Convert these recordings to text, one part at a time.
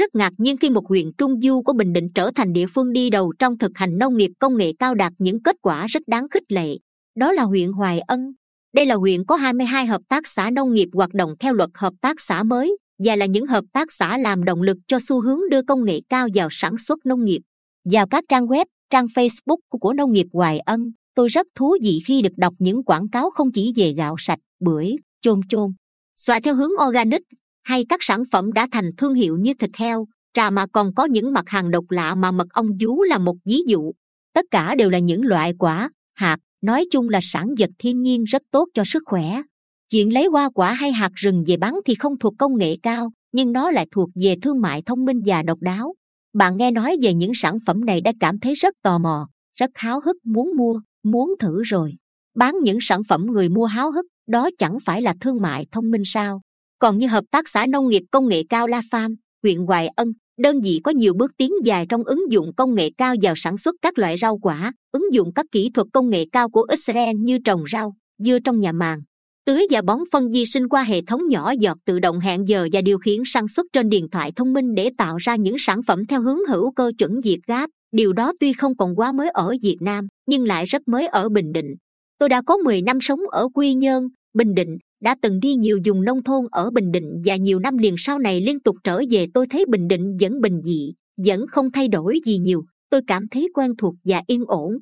rất ngạc nhiên khi một huyện trung du của bình định trở thành địa phương đi đầu trong thực hành nông nghiệp công nghệ cao đạt những kết quả rất đáng khích lệ đó là huyện hoài ân đây là huyện có 22 hợp tác xã nông nghiệp hoạt động theo luật hợp tác xã mới và là những hợp tác xã làm động lực cho xu hướng đưa công nghệ cao vào sản xuất nông nghiệp. Vào các trang web, trang Facebook của nông nghiệp Hoài Ân, tôi rất thú vị khi được đọc những quảng cáo không chỉ về gạo sạch, bưởi, chôm chôm, xoài theo hướng organic hay các sản phẩm đã thành thương hiệu như thịt heo, trà mà còn có những mặt hàng độc lạ mà mật ong vú là một ví dụ. Tất cả đều là những loại quả, hạt, nói chung là sản vật thiên nhiên rất tốt cho sức khỏe. Chuyện lấy hoa quả hay hạt rừng về bán thì không thuộc công nghệ cao nhưng nó lại thuộc về thương mại thông minh và độc đáo. Bạn nghe nói về những sản phẩm này đã cảm thấy rất tò mò rất háo hức muốn mua muốn thử rồi. Bán những sản phẩm người mua háo hức đó chẳng phải là thương mại thông minh sao? Còn như hợp tác xã nông nghiệp công nghệ cao la farm, huyện hoài ân, đơn vị có nhiều bước tiến dài trong ứng dụng công nghệ cao vào sản xuất các loại rau quả, ứng dụng các kỹ thuật công nghệ cao của israel như trồng rau, dưa trong nhà màng. Tưới và bón phân vi sinh qua hệ thống nhỏ giọt tự động hẹn giờ và điều khiển sản xuất trên điện thoại thông minh để tạo ra những sản phẩm theo hướng hữu cơ chuẩn việt gáp. Điều đó tuy không còn quá mới ở việt nam, nhưng lại rất mới ở bình định. Tôi đã có 10 năm sống ở quy nhơn, bình định đã từng đi nhiều vùng nông thôn ở bình định và nhiều năm liền sau này liên tục trở về tôi thấy bình định vẫn bình dị vẫn không thay đổi gì nhiều. Tôi cảm thấy quen thuộc và yên ổn.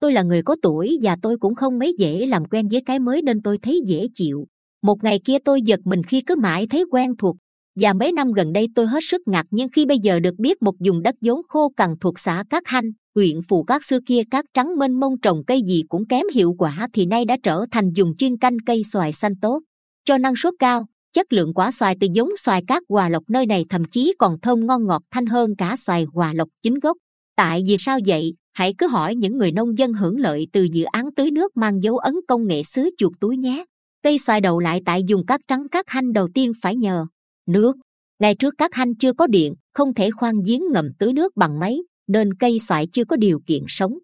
Tôi là người có tuổi và tôi cũng không mấy dễ làm quen với cái mới nên tôi thấy dễ chịu. Một ngày kia tôi giật mình khi cứ mãi thấy quen thuộc. Và mấy năm gần đây tôi hết sức ngạc nhiên khi bây giờ được biết một vùng đất vốn khô cằn thuộc xã Cát Hanh, huyện Phù Cát xưa kia cát trắng mênh mông trồng cây gì cũng kém hiệu quả thì nay đã trở thành dùng chuyên canh cây xoài xanh tốt, cho năng suất cao. Chất lượng quả xoài từ giống xoài cát Hòa Lộc nơi này thậm chí còn thơm ngon ngọt thanh hơn cả xoài Hòa Lộc chính gốc. Tại vì sao vậy? hãy cứ hỏi những người nông dân hưởng lợi từ dự án tưới nước mang dấu ấn công nghệ xứ chuột túi nhé cây xoài đầu lại tại dùng cát trắng cát hanh đầu tiên phải nhờ nước ngày trước các hanh chưa có điện không thể khoan giếng ngầm tưới nước bằng máy nên cây xoài chưa có điều kiện sống.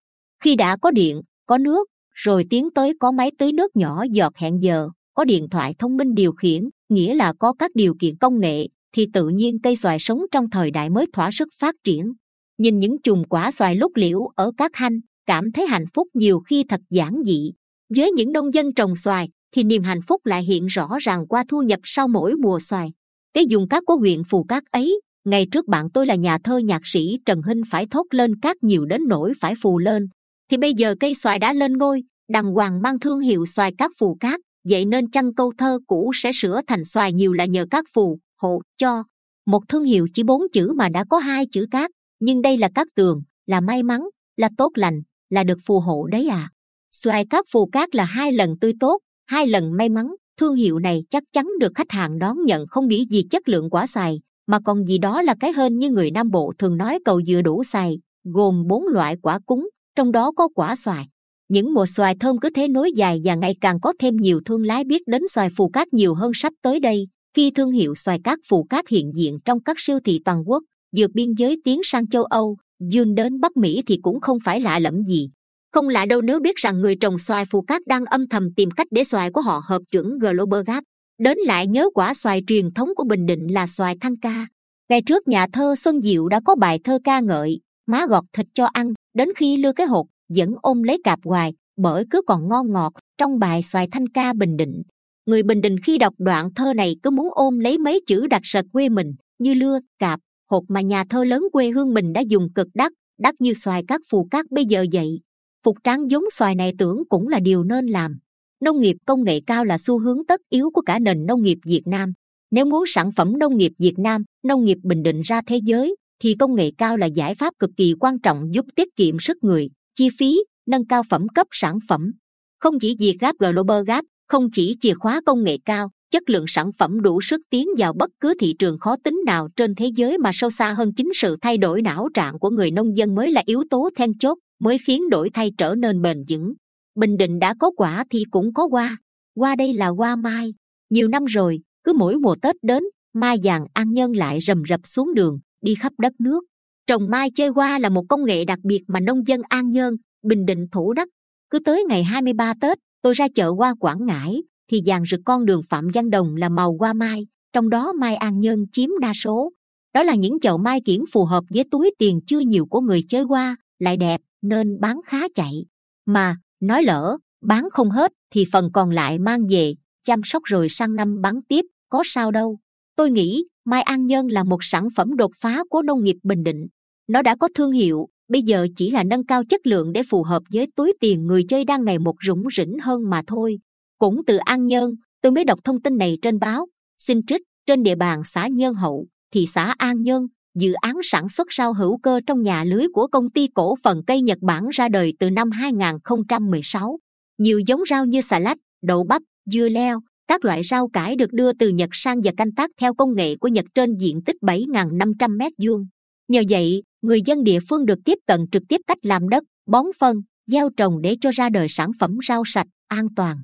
Khi đã có điện, có nước, rồi tiến tới có máy tưới nước nhỏ giọt hẹn giờ, có điện thoại thông minh điều khiển, nghĩa là có các điều kiện công nghệ, thì tự nhiên cây xoài sống trong thời đại mới thỏa sức phát triển. Nhìn những chùm quả xoài lúc liễu ở các hanh, cảm thấy hạnh phúc nhiều khi thật giản dị. Với những nông dân trồng xoài, thì niềm hạnh phúc lại hiện rõ ràng qua thu nhập sau mỗi mùa xoài. Cái dùng cát của huyện phù cát ấy ngày trước bạn tôi là nhà thơ nhạc sĩ trần hinh phải thốt lên cát nhiều đến nỗi phải phù lên. Thì bây giờ cây xoài đã lên ngôi, đàng hoàng mang thương hiệu xoài cát phù cát, vậy nên chăng câu thơ cũ sẽ sửa thành xoài nhiều là nhờ các phù, hộ, cho. Một thương hiệu chỉ bốn chữ mà đã có hai chữ cát, nhưng đây là các tường, là may mắn, là tốt lành, là được phù hộ đấy à xoài cát phù cát là hai lần tươi tốt, hai lần may mắn, thương hiệu này chắc chắn được khách hàng đón nhận không nghĩ gì chất lượng quả xoài mà còn gì đó là cái hơn như người nam bộ thường nói cầu dừa đủ xài gồm bốn loại quả cúng trong đó có quả xoài những mùa xoài thơm cứ thế nối dài và ngày càng có thêm nhiều thương lái biết đến xoài phù cát nhiều hơn sắp tới đây khi thương hiệu xoài cát phù cát hiện diện trong các siêu thị toàn quốc vượt biên giới tiến sang châu Âu, dương đến Bắc Mỹ thì cũng không phải lạ lẫm gì. Không lạ đâu nếu biết rằng người trồng xoài phù cát đang âm thầm tìm cách để xoài của họ hợp chuẩn Global Gap. Đến lại nhớ quả xoài truyền thống của Bình Định là xoài thanh ca. Ngày trước nhà thơ Xuân Diệu đã có bài thơ ca ngợi, má gọt thịt cho ăn, đến khi lưa cái hột, vẫn ôm lấy cạp hoài, bởi cứ còn ngon ngọt trong bài xoài thanh ca Bình Định. Người Bình Định khi đọc đoạn thơ này cứ muốn ôm lấy mấy chữ đặc sệt quê mình như lưa, cạp, hột mà nhà thơ lớn quê hương mình đã dùng cực đắt đắt như xoài các phù cát bây giờ vậy phục tráng giống xoài này tưởng cũng là điều nên làm nông nghiệp công nghệ cao là xu hướng tất yếu của cả nền nông nghiệp việt nam. Nếu muốn sản phẩm nông nghiệp việt nam, nông nghiệp bình định ra thế giới, thì công nghệ cao là giải pháp cực kỳ quan trọng giúp tiết kiệm sức người, chi phí, nâng cao phẩm cấp sản phẩm. Không chỉ việt gap global gap không chỉ chìa khóa công nghệ cao, chất lượng sản phẩm đủ sức tiến vào bất cứ thị trường khó tính nào trên thế giới mà sâu xa hơn chính sự thay đổi não trạng của người nông dân mới là yếu tố then chốt, mới khiến đổi thay trở nên bền vững bình định đã có quả thì cũng có hoa. Hoa đây là hoa mai. Nhiều năm rồi cứ mỗi mùa tết đến mai vàng an nhân lại rầm rập xuống đường đi khắp đất nước. Trồng mai chơi hoa là một công nghệ đặc biệt mà nông dân an nhơn bình định thủ đất. Cứ tới ngày 23 tết tôi ra chợ hoa quảng ngãi thì dàn rực con đường phạm văn đồng là màu hoa mai trong đó mai an nhân chiếm đa số. Đó là những chậu mai kiển phù hợp với túi tiền chưa nhiều của người chơi hoa, lại đẹp nên bán khá chạy. Mà nói lỡ, bán không hết thì phần còn lại mang về, chăm sóc rồi sang năm bán tiếp, có sao đâu. Tôi nghĩ mai an nhân là một sản phẩm đột phá của nông nghiệp bình định. Nó đã có thương hiệu, bây giờ chỉ là nâng cao chất lượng để phù hợp với túi tiền người chơi đang ngày một rủng rỉnh hơn mà thôi. Cũng từ an nhân, tôi mới đọc thông tin này trên báo, xin trích trên địa bàn xã nhân hậu, thị xã an nhân dự án sản xuất rau hữu cơ trong nhà lưới của công ty cổ phần cây Nhật Bản ra đời từ năm 2016. Nhiều giống rau như xà lách, đậu bắp, dưa leo, các loại rau cải được đưa từ Nhật sang và canh tác theo công nghệ của Nhật trên diện tích 7.500 m2. Nhờ vậy, người dân địa phương được tiếp cận trực tiếp cách làm đất, bón phân, gieo trồng để cho ra đời sản phẩm rau sạch, an toàn.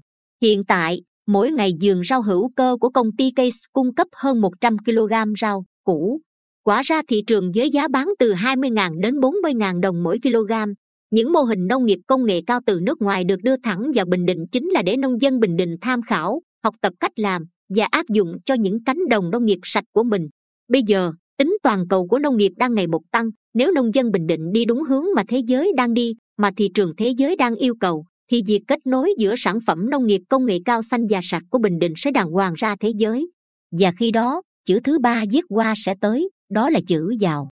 Hiện tại, mỗi ngày vườn rau hữu cơ của công ty Case cung cấp hơn 100 kg rau củ. Quả ra thị trường với giá bán từ 20.000 đến 40.000 đồng mỗi kg. Những mô hình nông nghiệp công nghệ cao từ nước ngoài được đưa thẳng vào Bình Định chính là để nông dân Bình Định tham khảo, học tập cách làm và áp dụng cho những cánh đồng nông nghiệp sạch của mình. Bây giờ, tính toàn cầu của nông nghiệp đang ngày một tăng, nếu nông dân Bình Định đi đúng hướng mà thế giới đang đi, mà thị trường thế giới đang yêu cầu, thì việc kết nối giữa sản phẩm nông nghiệp công nghệ cao xanh và sạch của Bình Định sẽ đàng hoàng ra thế giới. Và khi đó, chữ thứ ba viết qua sẽ tới, đó là chữ giàu.